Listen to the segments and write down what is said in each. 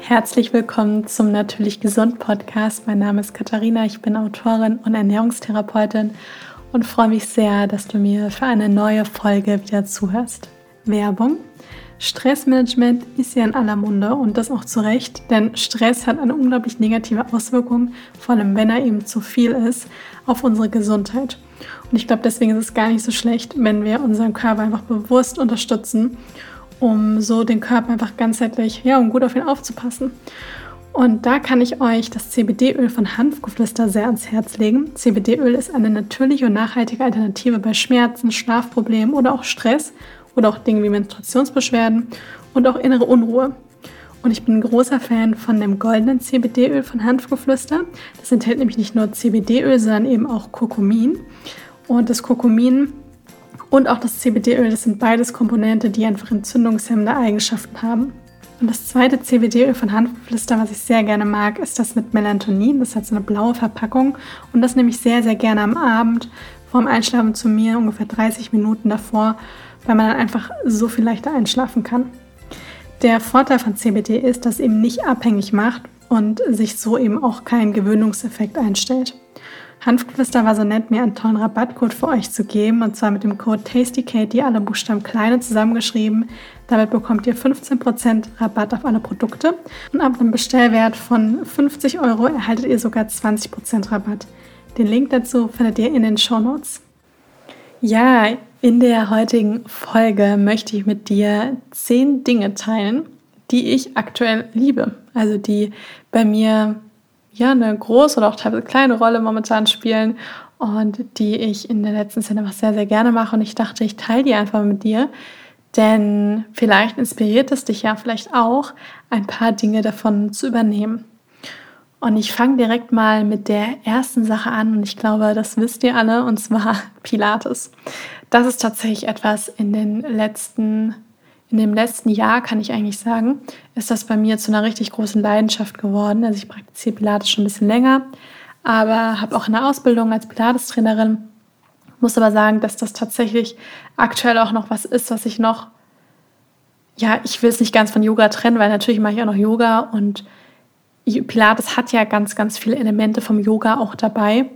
Herzlich willkommen zum Natürlich Gesund Podcast. Mein Name ist Katharina, ich bin Autorin und Ernährungstherapeutin und freue mich sehr, dass du mir für eine neue Folge wieder zuhörst. Werbung. Stressmanagement ist ja in aller Munde und das auch zu Recht, denn Stress hat eine unglaublich negative Auswirkung, vor allem wenn er eben zu viel ist, auf unsere Gesundheit. Und ich glaube, deswegen ist es gar nicht so schlecht, wenn wir unseren Körper einfach bewusst unterstützen um so den Körper einfach ganzheitlich, ja, um gut auf ihn aufzupassen. Und da kann ich euch das CBD-Öl von Hanfgeflüster sehr ans Herz legen. CBD-Öl ist eine natürliche und nachhaltige Alternative bei Schmerzen, Schlafproblemen oder auch Stress oder auch Dinge wie Menstruationsbeschwerden und auch innere Unruhe. Und ich bin ein großer Fan von dem goldenen CBD-Öl von Hanfgeflüster. Das enthält nämlich nicht nur CBD-Öl, sondern eben auch Kurkumin. Und das Kurkumin und auch das CBD-Öl, das sind beides Komponente, die einfach entzündungshemmende Eigenschaften haben. Und das zweite CBD-Öl von Hanfgeflüster, was ich sehr gerne mag, ist das mit Melatonin. Das hat so eine blaue Verpackung und das nehme ich sehr, sehr gerne am Abend vorm Einschlafen zu mir, ungefähr 30 Minuten davor, weil man dann einfach so viel leichter einschlafen kann. Der Vorteil von CBD ist, dass es eben nicht abhängig macht und sich so eben auch kein Gewöhnungseffekt einstellt. Hanfgeflüster war so nett, mir einen tollen Rabattcode für euch zu geben und zwar mit dem Code TastyKatie, alle Buchstaben kleine zusammengeschrieben. Damit bekommt ihr 15% Rabatt auf alle Produkte und ab einem Bestellwert von 50 Euro erhaltet ihr sogar 20% Rabatt. Den Link dazu findet ihr in den Show Notes. Ja, in der heutigen Folge möchte ich mit dir 10 Dinge teilen, die ich aktuell liebe. Also die bei mir ja eine große oder auch teilweise kleine Rolle momentan spielen und die ich in der letzten Szene einfach sehr, sehr gerne mache. Und ich dachte, ich teile die einfach mit dir, denn vielleicht inspiriert es dich ja vielleicht auch, ein paar Dinge davon zu übernehmen. Und ich fange direkt mal mit der ersten Sache an und ich glaube, das wisst ihr alle, und zwar Pilates. Das ist tatsächlich etwas in den letzten in dem letzten Jahr, kann ich eigentlich sagen, ist das bei mir zu einer richtig großen Leidenschaft geworden. Also ich praktiziere Pilates schon ein bisschen länger, aber habe auch eine Ausbildung als Pilates-Trainerin. Muss aber sagen, dass das tatsächlich aktuell auch noch was ist, was ich noch, ja, ich will es nicht ganz von Yoga trennen, weil natürlich mache ich auch noch Yoga und Pilates hat ja ganz, ganz viele Elemente vom Yoga auch dabei.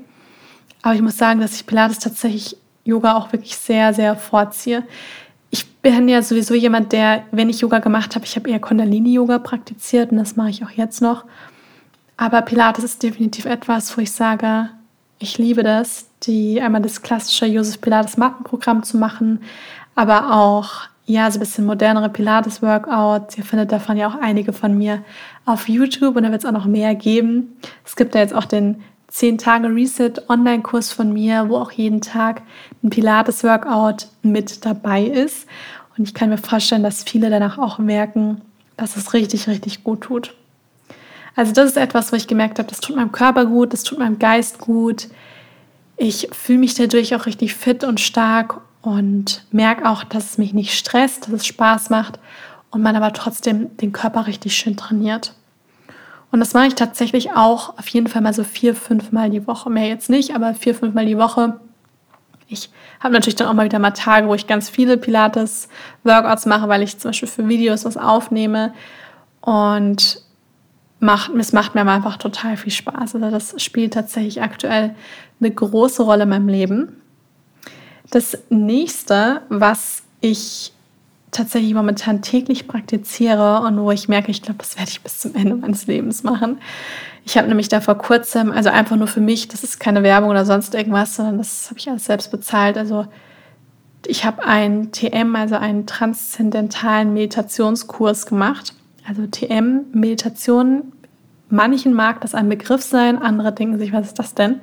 Aber ich muss sagen, dass ich Pilates tatsächlich Yoga auch wirklich sehr, sehr vorziehe bin ja sowieso jemand, der, wenn ich Yoga gemacht habe, ich habe eher Kundalini-Yoga praktiziert und das mache ich auch jetzt noch. Aber Pilates ist definitiv etwas, wo ich sage, ich liebe das, die einmal das klassische Josef Pilates Mattenprogramm zu machen, aber auch ja so ein bisschen modernere Pilates Workouts. Ihr findet davon ja auch einige von mir auf YouTube und da wird es auch noch mehr geben. Es gibt ja jetzt auch den 10 Tage Reset Online-Kurs von mir, wo auch jeden Tag ein Pilates-Workout mit dabei ist. Und ich kann mir vorstellen, dass viele danach auch merken, dass es richtig, richtig gut tut. Also das ist etwas, wo ich gemerkt habe, das tut meinem Körper gut, das tut meinem Geist gut. Ich fühle mich dadurch auch richtig fit und stark und merke auch, dass es mich nicht stresst, dass es Spaß macht und man aber trotzdem den Körper richtig schön trainiert. Und das mache ich tatsächlich auch auf jeden Fall mal so vier, fünf Mal die Woche. Mehr jetzt nicht, aber vier, fünf Mal die Woche. Ich habe natürlich dann auch mal wieder mal Tage, wo ich ganz viele Pilates-Workouts mache, weil ich zum Beispiel für Videos was aufnehme. Und macht, es macht mir einfach total viel Spaß. Also das spielt tatsächlich aktuell eine große Rolle in meinem Leben. Das nächste, was ich tatsächlich momentan täglich praktiziere und wo ich merke, ich glaube, das werde ich bis zum Ende meines Lebens machen. Ich habe nämlich da vor kurzem, also einfach nur für mich, das ist keine Werbung oder sonst irgendwas, sondern das habe ich alles selbst bezahlt. Also ich habe einen TM, also einen transzendentalen Meditationskurs gemacht. Also TM, Meditation, manchen mag das ein Begriff sein, andere denken sich, was ist das denn?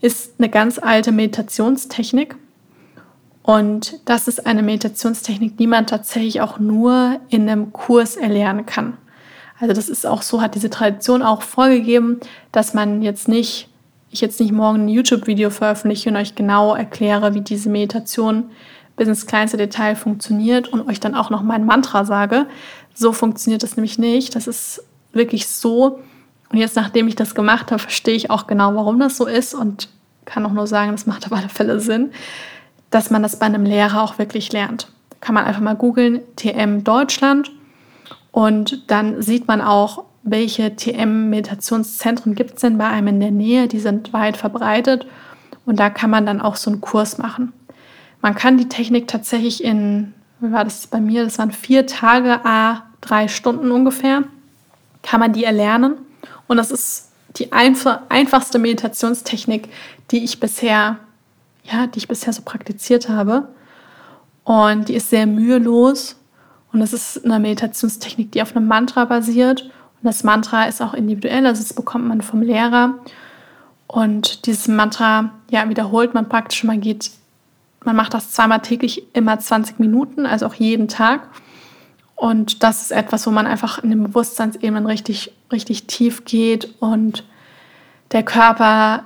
Ist eine ganz alte Meditationstechnik und das ist eine Meditationstechnik, die man tatsächlich auch nur in einem Kurs erlernen kann. Also das ist auch so, hat diese Tradition auch vorgegeben, dass man jetzt nicht, ich jetzt nicht morgen ein YouTube-Video veröffentliche und euch genau erkläre, wie diese Meditation bis ins kleinste Detail funktioniert und euch dann auch noch mein Mantra sage. So funktioniert das nämlich nicht. Das ist wirklich so. Und jetzt, nachdem ich das gemacht habe, verstehe ich auch genau, warum das so ist und kann auch nur sagen, das macht auf alle Fälle Sinn dass man das bei einem Lehrer auch wirklich lernt. Kann man einfach mal googeln, TM Deutschland und dann sieht man auch, welche TM-Meditationszentren gibt es denn bei einem in der Nähe. Die sind weit verbreitet und da kann man dann auch so einen Kurs machen. Man kann die Technik tatsächlich in, wie war das bei mir, das waren vier Tage, a drei Stunden ungefähr, kann man die erlernen. Und das ist die einfach, einfachste Meditationstechnik, die ich bisher, ja, die ich bisher so praktiziert habe. Und die ist sehr mühelos. Und das ist eine Meditationstechnik, die auf einem Mantra basiert. Und das Mantra ist auch individuell, also das bekommt man vom Lehrer. Und dieses Mantra, ja, wiederholt man praktisch. Man geht, man macht das zweimal täglich, immer 20 Minuten, also auch jeden Tag. Und das ist etwas, wo man einfach in den Bewusstseinsebenen richtig, richtig tief geht und der Körper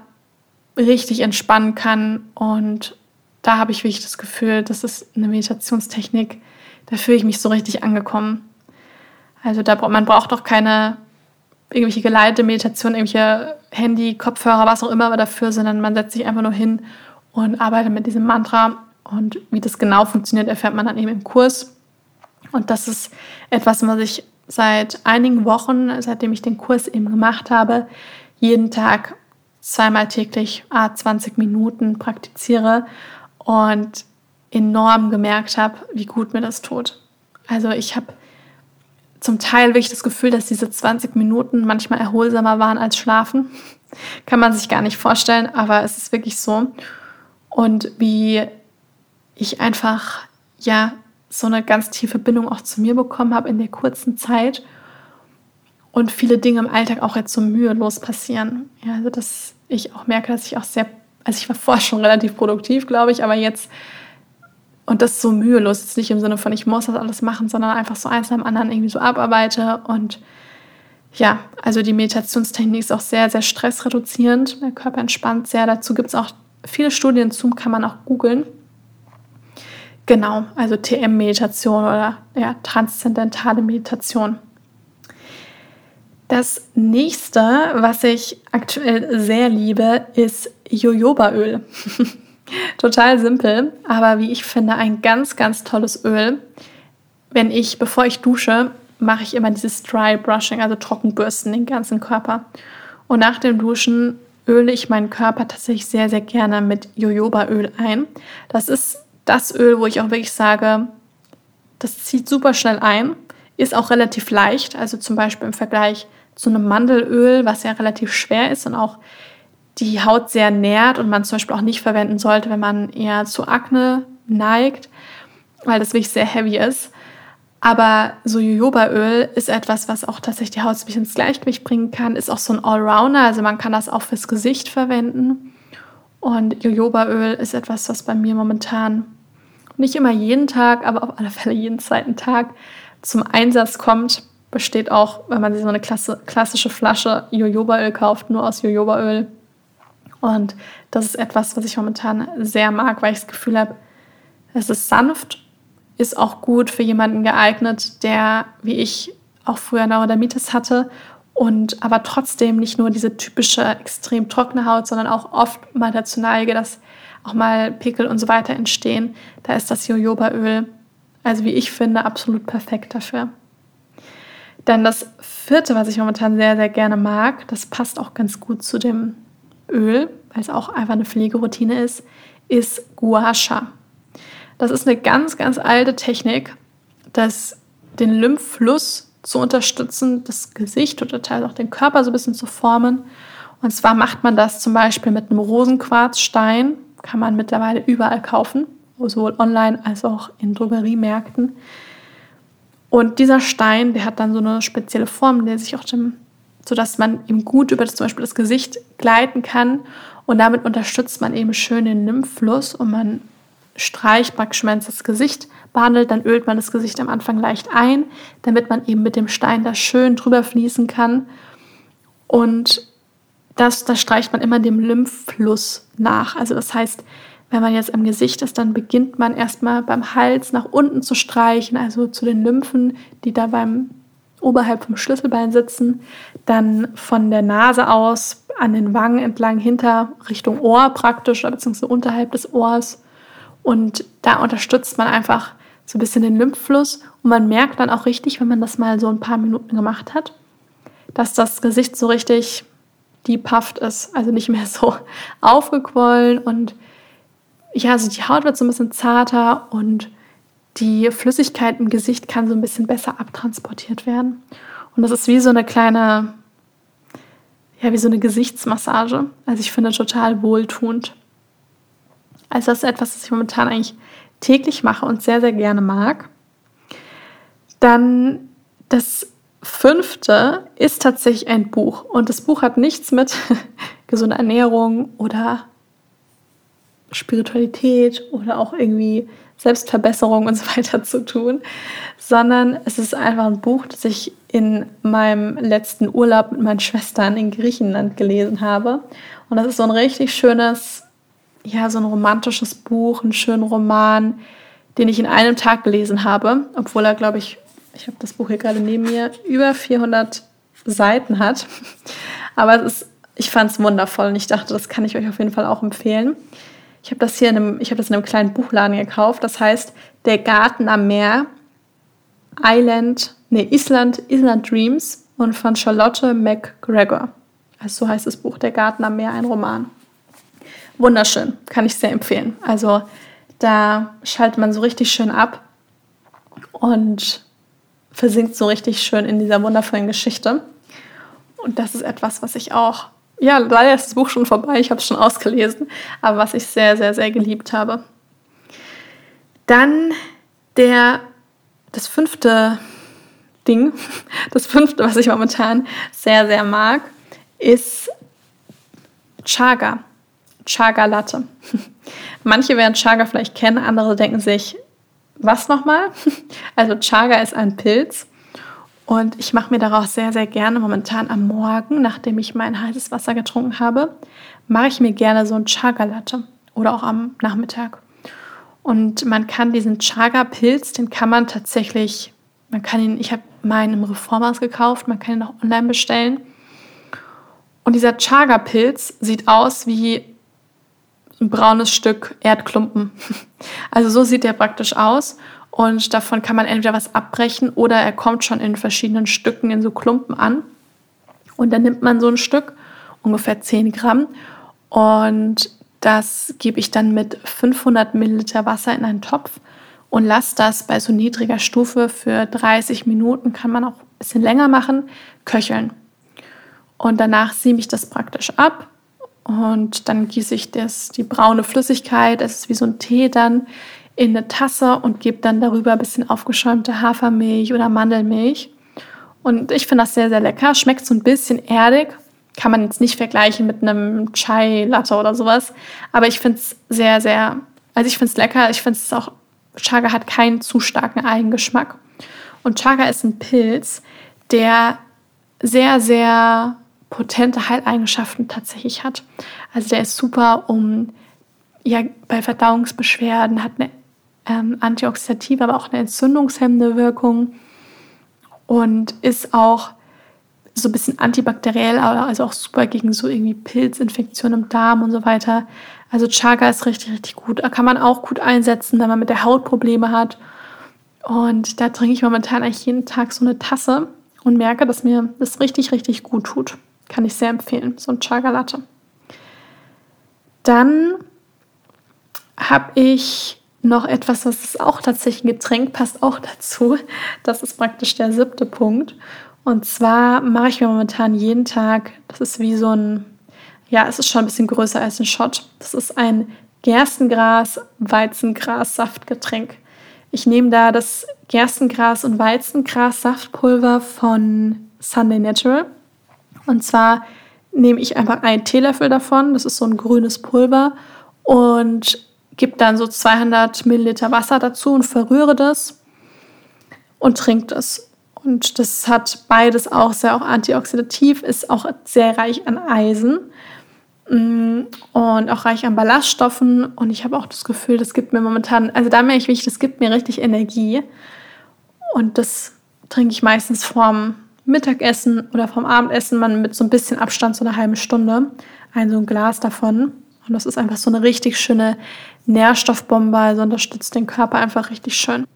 richtig entspannen kann. Und da habe ich wirklich das Gefühl, das ist eine Meditationstechnik, da fühle ich mich so richtig angekommen. Also da man braucht auch keine irgendwelche geleitete Meditation, irgendwelche Handy, Kopfhörer, was auch immer dafür, sondern man setzt sich einfach nur hin und arbeitet mit diesem Mantra. Und wie das genau funktioniert, erfährt man dann eben im Kurs. Und das ist etwas, was ich seit einigen Wochen, seitdem ich den Kurs eben gemacht habe, jeden Tag zweimal täglich a 20 Minuten praktiziere und enorm gemerkt habe, wie gut mir das tut. Also ich habe zum Teil wirklich das Gefühl, dass diese 20 Minuten manchmal erholsamer waren als Schlafen. Kann man sich gar nicht vorstellen, aber es ist wirklich so. Und wie ich einfach, ja, so eine ganz tiefe Bindung auch zu mir bekommen habe in der kurzen Zeit und viele Dinge im Alltag auch jetzt so mühelos passieren. Ja, also dass ich auch merke, dass ich auch sehr, also ich war vorher schon relativ produktiv, glaube ich, aber jetzt und das so mühelos, jetzt nicht im Sinne von ich muss das alles machen, sondern einfach so eins am anderen irgendwie so abarbeite und ja, also die Meditationstechnik ist auch sehr, sehr stressreduzierend. Der Körper entspannt sehr. Dazu gibt es auch viele Studien zu, kann man auch googeln. Genau, also TM-Meditation oder ja, transzendentale Meditation. Das nächste, was ich aktuell sehr liebe, ist Jojobaöl. Total simpel, aber wie ich finde, ein ganz, ganz tolles Öl. Wenn ich, bevor ich dusche, mache ich immer dieses Dry Brushing, also Trockenbürsten, den ganzen Körper. Und nach dem Duschen öle ich meinen Körper tatsächlich sehr, sehr gerne mit Jojobaöl ein. Das ist das Öl, wo ich auch wirklich sage, das zieht super schnell ein, ist auch relativ leicht. Also zum Beispiel im Vergleich zu einem Mandelöl, was ja relativ schwer ist und auch die Haut sehr nährt und man zum Beispiel auch nicht verwenden sollte, wenn man eher zu Akne neigt, weil das wirklich sehr heavy ist. Aber so Jojobaöl ist etwas, was auch tatsächlich die Haut ein bisschen ins Gleichgewicht bringen kann, ist auch so ein Allrounder, also man kann das auch fürs Gesicht verwenden. Und Jojobaöl ist etwas, was bei mir momentan nicht immer jeden Tag, aber auf alle Fälle jeden zweiten Tag zum Einsatz kommt. Besteht auch, wenn man sich so eine klassische Flasche Jojobaöl kauft, nur aus Jojobaöl. Und das ist etwas, was ich momentan sehr mag, weil ich das Gefühl habe, es ist sanft, ist auch gut für jemanden geeignet, der wie ich auch früher Neurodermitis hatte und aber trotzdem nicht nur diese typische extrem trockene Haut, sondern auch oft mal dazu neige, dass auch mal Pickel und so weiter entstehen, da ist das Jojobaöl, also wie ich finde, absolut perfekt dafür. Dann das vierte, was ich momentan sehr, sehr gerne mag, das passt auch ganz gut zu dem Öl, weil es auch einfach eine Pflegeroutine ist, ist Gua Sha. Das ist eine ganz, ganz alte Technik, das den Lymphfluss zu unterstützen, das Gesicht oder teilweise auch den Körper so ein bisschen zu formen. Und zwar macht man das zum Beispiel mit einem Rosenquarzstein, kann man mittlerweile überall kaufen, sowohl online als auch in Drogeriemärkten. Und dieser Stein, der hat dann so eine spezielle Form, der sich auch dem, sodass man eben gut über das, zum Beispiel das Gesicht gleiten kann. Und damit unterstützt man eben schön den Lymphfluss und man streicht es das Gesicht behandelt, dann ölt man das Gesicht am Anfang leicht ein, damit man eben mit dem Stein da schön drüber fließen kann. Und das, das streicht man immer dem Lymphfluss nach. Also das heißt, wenn man jetzt am Gesicht ist, dann beginnt man erstmal beim Hals nach unten zu streichen, also zu den Lymphen, die da beim oberhalb vom Schlüsselbein sitzen, dann von der Nase aus an den Wangen entlang hinter Richtung Ohr praktisch, beziehungsweise unterhalb des Ohrs. Und da unterstützt man einfach so ein bisschen den Lymphfluss. Und man merkt dann auch richtig, wenn man das mal so ein paar Minuten gemacht hat, dass das Gesicht so richtig diephaft ist, also nicht mehr so aufgequollen und ja, also die Haut wird so ein bisschen zarter und die Flüssigkeit im Gesicht kann so ein bisschen besser abtransportiert werden. Und das ist wie so eine kleine, ja, wie so eine Gesichtsmassage. Also ich finde total wohltuend. Also das ist etwas, was ich momentan eigentlich täglich mache und sehr, sehr gerne mag. Dann das fünfte ist tatsächlich ein Buch. Und das Buch hat nichts mit gesunder Ernährung oder Spiritualität oder auch irgendwie Selbstverbesserung und so weiter zu tun, sondern es ist einfach ein Buch, das ich in meinem letzten Urlaub mit meinen Schwestern in Griechenland gelesen habe. Und das ist so ein richtig schönes, ja, so ein romantisches Buch, ein schöner Roman, den ich in einem Tag gelesen habe, obwohl er, glaube ich, ich habe das Buch hier gerade neben mir, über 400 Seiten hat. Aber es ist, ich fand es wundervoll und ich dachte, das kann ich euch auf jeden Fall auch empfehlen. Ich habe das hier in einem, ich das in einem kleinen Buchladen gekauft. Das heißt Der Garten am Meer, Island, nee, Island, Island Dreams und von Charlotte McGregor. Also so heißt das Buch, Der Garten am Meer, ein Roman. Wunderschön, kann ich sehr empfehlen. Also da schaltet man so richtig schön ab und versinkt so richtig schön in dieser wundervollen Geschichte. Und das ist etwas, was ich auch ja, leider ist das Buch schon vorbei, ich habe es schon ausgelesen, aber was ich sehr, sehr, sehr geliebt habe. Dann der, das fünfte Ding, das fünfte, was ich momentan sehr, sehr mag, ist Chaga. Chaga Latte. Manche werden Chaga vielleicht kennen, andere denken sich, was nochmal? Also Chaga ist ein Pilz und ich mache mir daraus sehr, sehr gerne momentan am Morgen, nachdem ich mein heißes Wasser getrunken habe, mache ich mir gerne so ein Chaga-Latte oder auch am Nachmittag. Und man kann diesen Chaga-Pilz, den kann man tatsächlich, man kann ihn, ich habe meinen im Reformers gekauft, man kann ihn auch online bestellen. Und dieser Chaga-Pilz sieht aus wie ein braunes Stück Erdklumpen. Also so sieht der praktisch aus. Und davon kann man entweder was abbrechen oder er kommt schon in verschiedenen Stücken in so Klumpen an. Und dann nimmt man so ein Stück, ungefähr 10 Gramm, und das gebe ich dann mit 500 Milliliter Wasser in einen Topf und lasse das bei so niedriger Stufe für 30 Minuten, kann man auch ein bisschen länger machen, köcheln. Und danach siebe ich das praktisch ab und dann gieße ich das, die braune Flüssigkeit, es ist wie so ein Tee dann, in eine Tasse und gebe dann darüber ein bisschen aufgeschäumte Hafermilch oder Mandelmilch. Und ich finde das sehr, sehr lecker. Schmeckt so ein bisschen erdig. Kann man jetzt nicht vergleichen mit einem Chai-Latte oder sowas. Aber ich finde es sehr, sehr, also ich finde es lecker. Ich finde es auch, Chaga hat keinen zu starken Eigengeschmack. Und Chaga ist ein Pilz, der sehr, sehr potente Heileigenschaften tatsächlich hat. Also der ist super, um ja bei Verdauungsbeschwerden, hat eine ähm, antioxidative, aber auch eine entzündungshemmende Wirkung und ist auch so ein bisschen antibakteriell, also auch super gegen so irgendwie Pilzinfektionen im Darm und so weiter. Also Chaga ist richtig, richtig gut. Kann man auch gut einsetzen, wenn man mit der Haut Probleme hat. Und da trinke ich momentan eigentlich jeden Tag so eine Tasse und merke, dass mir das richtig, richtig gut tut. Kann ich sehr empfehlen, so ein Chaga-Latte. Dann habe ich noch etwas, was ist auch tatsächlich ein Getränk, passt auch dazu. Das ist praktisch der siebte Punkt. Und zwar mache ich mir momentan jeden Tag, das ist wie so ein, ja, es ist schon ein bisschen größer als ein Shot. Das ist ein Gerstengras, Weizengras, Saftgetränk. Ich nehme da das Gerstengras und Weizengras Saftpulver von Sunday Natural. Und zwar nehme ich einfach einen Teelöffel davon, das ist so ein grünes Pulver, und gebe dann so 200 Milliliter Wasser dazu und verrühre das und trinke das. Und das hat beides auch sehr auch antioxidativ, ist auch sehr reich an Eisen mm, und auch reich an Ballaststoffen. Und ich habe auch das Gefühl, das gibt mir momentan, also da merke ich wirklich, das gibt mir richtig Energie. Und das trinke ich meistens vorm Mittagessen oder vom Abendessen, man mit so ein bisschen Abstand, so eine halbe Stunde, ein so ein Glas davon. Und das ist einfach so eine richtig schöne Nährstoffbombe, also unterstützt den Körper einfach richtig schön.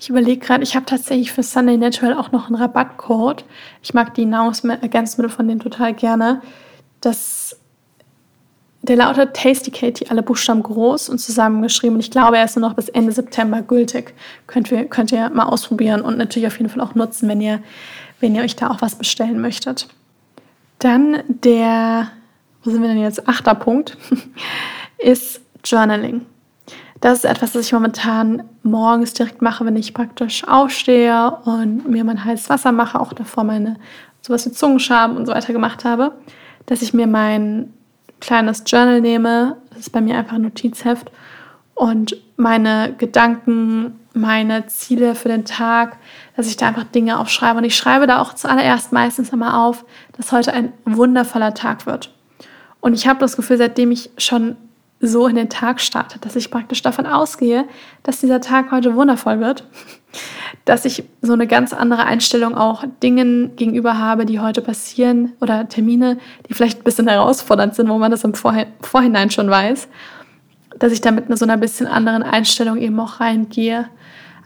Ich überlege gerade, ich habe tatsächlich für Sunday Natural auch noch einen Rabattcode. Ich mag die Nahrungsergänzungsmittel von denen total gerne. Das, der lautet Tasty Katie, alle Buchstaben groß und zusammengeschrieben. Und ich glaube, er ist nur noch bis Ende September gültig. Könnt ihr, könnt ihr mal ausprobieren und natürlich auf jeden Fall auch nutzen, wenn ihr, wenn ihr euch da auch was bestellen möchtet. Dann der, wo sind wir denn jetzt? Achter Punkt ist Journaling. Das ist etwas, das ich momentan morgens direkt mache, wenn ich praktisch aufstehe und mir mein heißes Wasser mache, auch davor meine sowas wie Zungenschaben und so weiter gemacht habe, dass ich mir mein kleines Journal nehme, das ist bei mir einfach ein Notizheft und meine Gedanken, meine Ziele für den Tag, dass ich da einfach Dinge aufschreibe. Und ich schreibe da auch zuallererst meistens immer auf, dass heute ein wundervoller Tag wird. Und ich habe das Gefühl, seitdem ich schon so in den Tag startet, dass ich praktisch davon ausgehe, dass dieser Tag heute wundervoll wird, dass ich so eine ganz andere Einstellung auch Dingen gegenüber habe, die heute passieren oder Termine, die vielleicht ein bisschen herausfordernd sind, wo man das im Vorhinein schon weiß, dass ich da mit so einer bisschen anderen Einstellung eben auch reingehe.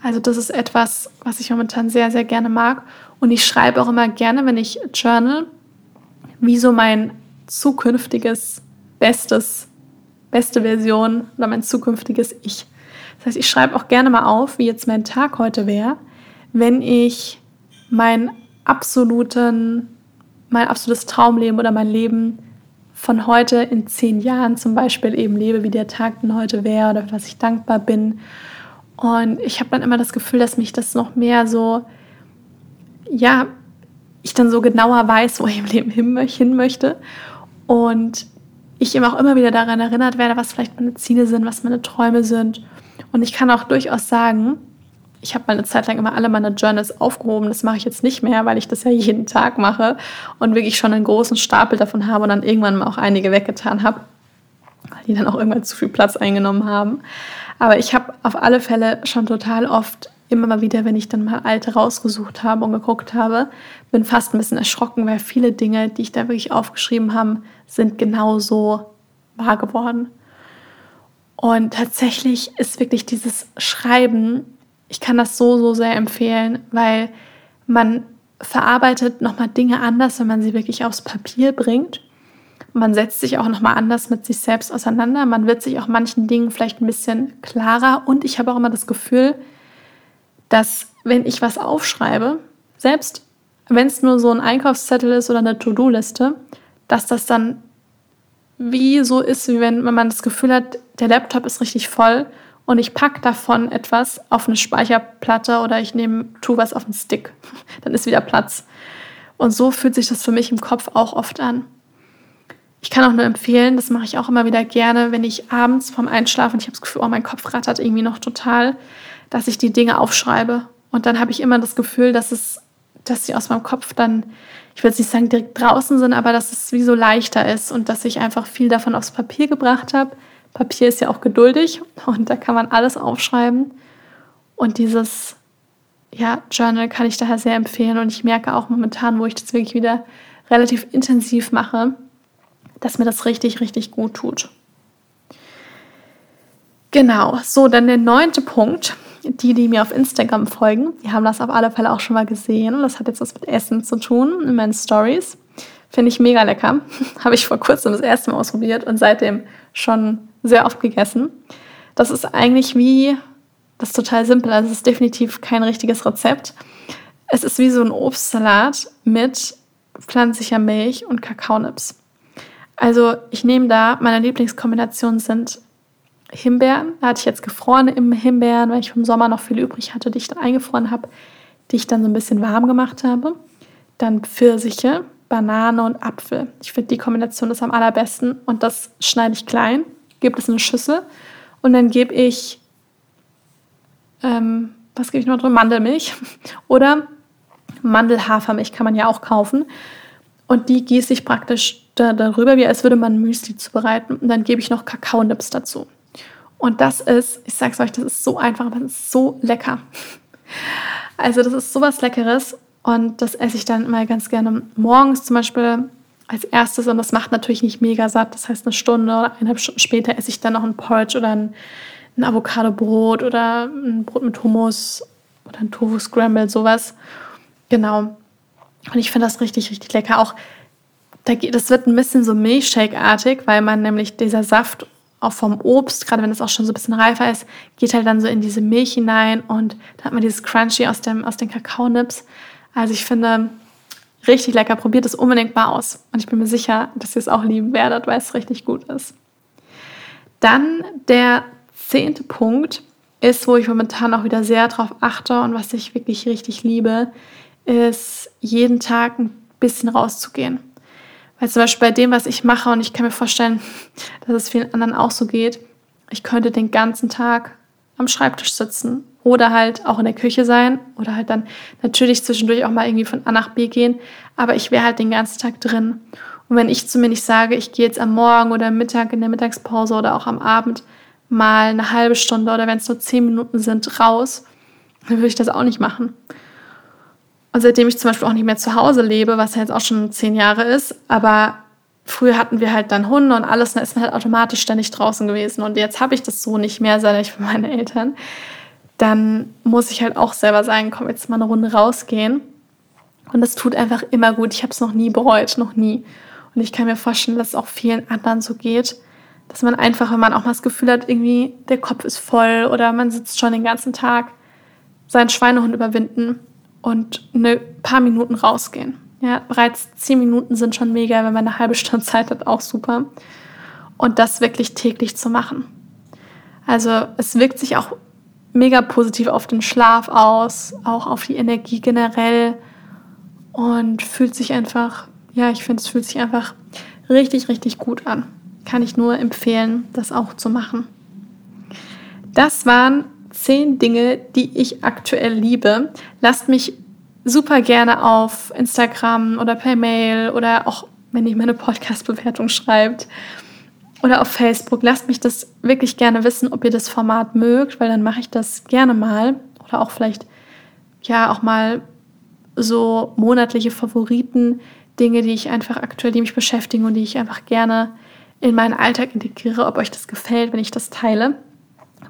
Also das ist etwas, was ich momentan sehr, sehr gerne mag. Und ich schreibe auch immer gerne, wenn ich journal, wie so mein zukünftiges Bestes beste Version oder mein zukünftiges Ich. Das heißt, ich schreibe auch gerne mal auf, wie jetzt mein Tag heute wäre, wenn ich mein absoluten, mein absolutes Traumleben oder mein Leben von heute in zehn Jahren zum Beispiel eben lebe, wie der Tag denn heute wäre oder was ich dankbar bin. Und ich habe dann immer das Gefühl, dass mich das noch mehr so, ja, ich dann so genauer weiß, wo ich im Leben hin möchte. Und ich eben auch immer wieder daran erinnert werde, was vielleicht meine Ziele sind, was meine Träume sind. Und ich kann auch durchaus sagen, ich habe meine Zeit lang immer alle meine Journals aufgehoben. Das mache ich jetzt nicht mehr, weil ich das ja jeden Tag mache und wirklich schon einen großen Stapel davon habe und dann irgendwann mal auch einige weggetan habe, weil die dann auch irgendwann zu viel Platz eingenommen haben. Aber ich habe auf alle Fälle schon total oft immer mal wieder, wenn ich dann mal alte rausgesucht habe und geguckt habe, bin fast ein bisschen erschrocken, weil viele Dinge, die ich da wirklich aufgeschrieben habe, sind genauso wahr geworden. Und tatsächlich ist wirklich dieses Schreiben, ich kann das so, so sehr empfehlen, weil man verarbeitet nochmal Dinge anders, wenn man sie wirklich aufs Papier bringt. Man setzt sich auch nochmal anders mit sich selbst auseinander. Man wird sich auch manchen Dingen vielleicht ein bisschen klarer. Und ich habe auch immer das Gefühl, dass wenn ich was aufschreibe, selbst wenn es nur so ein Einkaufszettel ist oder eine To-Do-Liste, dass das dann wie so ist, wie wenn man das Gefühl hat, der Laptop ist richtig voll und ich packe davon etwas auf eine Speicherplatte oder ich nehme, tu was auf einen Stick. Dann ist wieder Platz. Und so fühlt sich das für mich im Kopf auch oft an. Ich kann auch nur empfehlen, das mache ich auch immer wieder gerne, wenn ich abends vorm Einschlafen, ich habe das Gefühl, oh, mein Kopf rattert irgendwie noch total, dass ich die Dinge aufschreibe. Und dann habe ich immer das Gefühl, dass es, dass sie aus meinem Kopf dann, ich will jetzt nicht sagen direkt draußen sind, aber dass es wie so leichter ist und dass ich einfach viel davon aufs Papier gebracht habe. Papier ist ja auch geduldig und da kann man alles aufschreiben. Und dieses ja, Journal kann ich daher sehr empfehlen. Und ich merke auch momentan, wo ich das wirklich wieder relativ intensiv mache, dass mir das richtig, richtig gut tut. Genau, so, dann der neunte Punkt die, die mir auf Instagram folgen, die haben das auf alle Fälle auch schon mal gesehen. Das hat jetzt was mit Essen zu tun in meinen Stories. Finde ich mega lecker. Habe ich vor kurzem das erste Mal ausprobiert und seitdem schon sehr oft gegessen. Das ist eigentlich wie, das ist total simpel, also es ist definitiv kein richtiges Rezept. Es ist wie so ein Obstsalat mit pflanzlicher Milch und Kakaonips. Also ich nehme da, meine Lieblingskombinationen sind Himbeeren. Da hatte ich jetzt gefrorene Himbeeren, weil ich vom Sommer noch viele übrig hatte, die ich dann eingefroren habe, die ich dann so ein bisschen warm gemacht habe. Dann Pfirsiche, Banane und Apfel. Ich finde, die Kombination ist am allerbesten und das schneide ich klein, gebe es in eine Schüssel und dann gebe ich, ähm, was gebe ich noch drin? Mandelmilch oder Mandelhafermilch kann man ja auch kaufen. Und die gieße ich praktisch da, darüber, wie als würde man Müsli zubereiten. Und dann gebe ich noch Kakaonips dazu. Und das ist, ich sag's euch, das ist so einfach, aber es ist so lecker. Also das ist sowas Leckeres und das esse ich dann immer ganz gerne morgens zum Beispiel als erstes und das macht natürlich nicht mega satt. Das heißt, eine Stunde oder eineinhalb Stunden später esse ich dann noch ein Porridge oder ein, ein Avocado-Brot oder ein Brot mit Hummus oder ein Tofu Scramble, sowas. Genau. Und ich finde das richtig, richtig lecker. Auch das wird ein bisschen so Milchshake-artig, weil man nämlich dieser Saft auch vom Obst, gerade wenn es auch schon so ein bisschen reifer ist, geht halt dann so in diese Milch hinein und da hat man dieses Crunchy aus, dem, aus den Kakaonips. Also ich finde, richtig lecker. Probiert es unbedingt mal aus. Und ich bin mir sicher, dass ihr es auch lieben werdet, weil es richtig gut ist. Dann der zehnte Punkt ist, wo ich momentan auch wieder sehr drauf achte und was ich wirklich richtig liebe, ist jeden Tag ein bisschen rauszugehen. Weil zum Beispiel bei dem, was ich mache, und ich kann mir vorstellen, dass es vielen anderen auch so geht, ich könnte den ganzen Tag am Schreibtisch sitzen oder halt auch in der Küche sein oder halt dann natürlich zwischendurch auch mal irgendwie von A nach B gehen, aber ich wäre halt den ganzen Tag drin. Und wenn ich zu mir nicht sage, ich gehe jetzt am Morgen oder am Mittag in der Mittagspause oder auch am Abend mal eine halbe Stunde oder wenn es nur zehn Minuten sind, raus, dann würde ich das auch nicht machen. Und seitdem ich zum Beispiel auch nicht mehr zu Hause lebe, was ja jetzt auch schon zehn Jahre ist, aber früher hatten wir halt dann Hunde und alles, dann ist man halt automatisch ständig draußen gewesen. Und jetzt habe ich das so nicht mehr, seit ich für meine Eltern. Dann muss ich halt auch selber sagen, komm, jetzt mal eine Runde rausgehen. Und das tut einfach immer gut. Ich habe es noch nie bereut, noch nie. Und ich kann mir vorstellen, dass es auch vielen anderen so geht, dass man einfach, wenn man auch mal das Gefühl hat, irgendwie der Kopf ist voll oder man sitzt schon den ganzen Tag, seinen Schweinehund überwinden und ein paar Minuten rausgehen. Ja, bereits zehn Minuten sind schon mega, wenn man eine halbe Stunde Zeit hat, auch super. Und das wirklich täglich zu machen. Also es wirkt sich auch mega positiv auf den Schlaf aus, auch auf die Energie generell und fühlt sich einfach, ja, ich finde, es fühlt sich einfach richtig, richtig gut an. Kann ich nur empfehlen, das auch zu machen. Das waren zehn Dinge, die ich aktuell liebe. Lasst mich super gerne auf Instagram oder per Mail oder auch, wenn ihr meine Podcast-Bewertung schreibt oder auf Facebook. Lasst mich das wirklich gerne wissen, ob ihr das Format mögt, weil dann mache ich das gerne mal. Oder auch vielleicht, ja, auch mal so monatliche Favoriten, Dinge, die ich einfach aktuell, die mich beschäftigen und die ich einfach gerne in meinen Alltag integriere, ob euch das gefällt, wenn ich das teile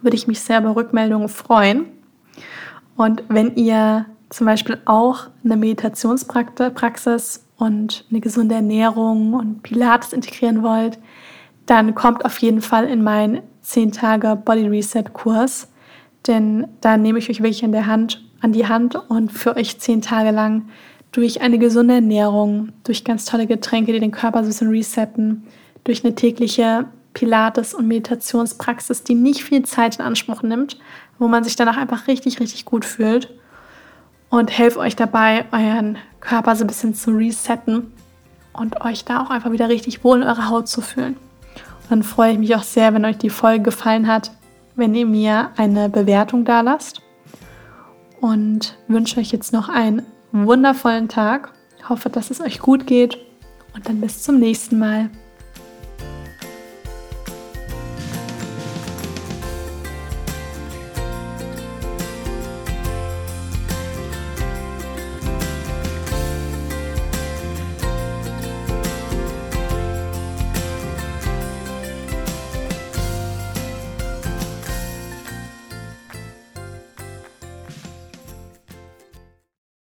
würde ich mich sehr über Rückmeldungen freuen. Und wenn ihr zum Beispiel auch eine Meditationspraxis und eine gesunde Ernährung und Pilates integrieren wollt, dann kommt auf jeden Fall in meinen 10 Tage Body Reset Kurs, denn da nehme ich euch wirklich an der Hand, an die Hand und für euch 10 Tage lang durch eine gesunde Ernährung, durch ganz tolle Getränke, die den Körper so ein bisschen resetten, durch eine tägliche Pilates- und Meditationspraxis, die nicht viel Zeit in Anspruch nimmt, wo man sich danach einfach richtig, richtig gut fühlt und helfe euch dabei, euren Körper so ein bisschen zu resetten und euch da auch einfach wieder richtig wohl in eurer Haut zu fühlen. Und dann freue ich mich auch sehr, wenn euch die Folge gefallen hat, wenn ihr mir eine Bewertung da lasst und wünsche euch jetzt noch einen wundervollen Tag. Ich hoffe, dass es euch gut geht und dann bis zum nächsten Mal.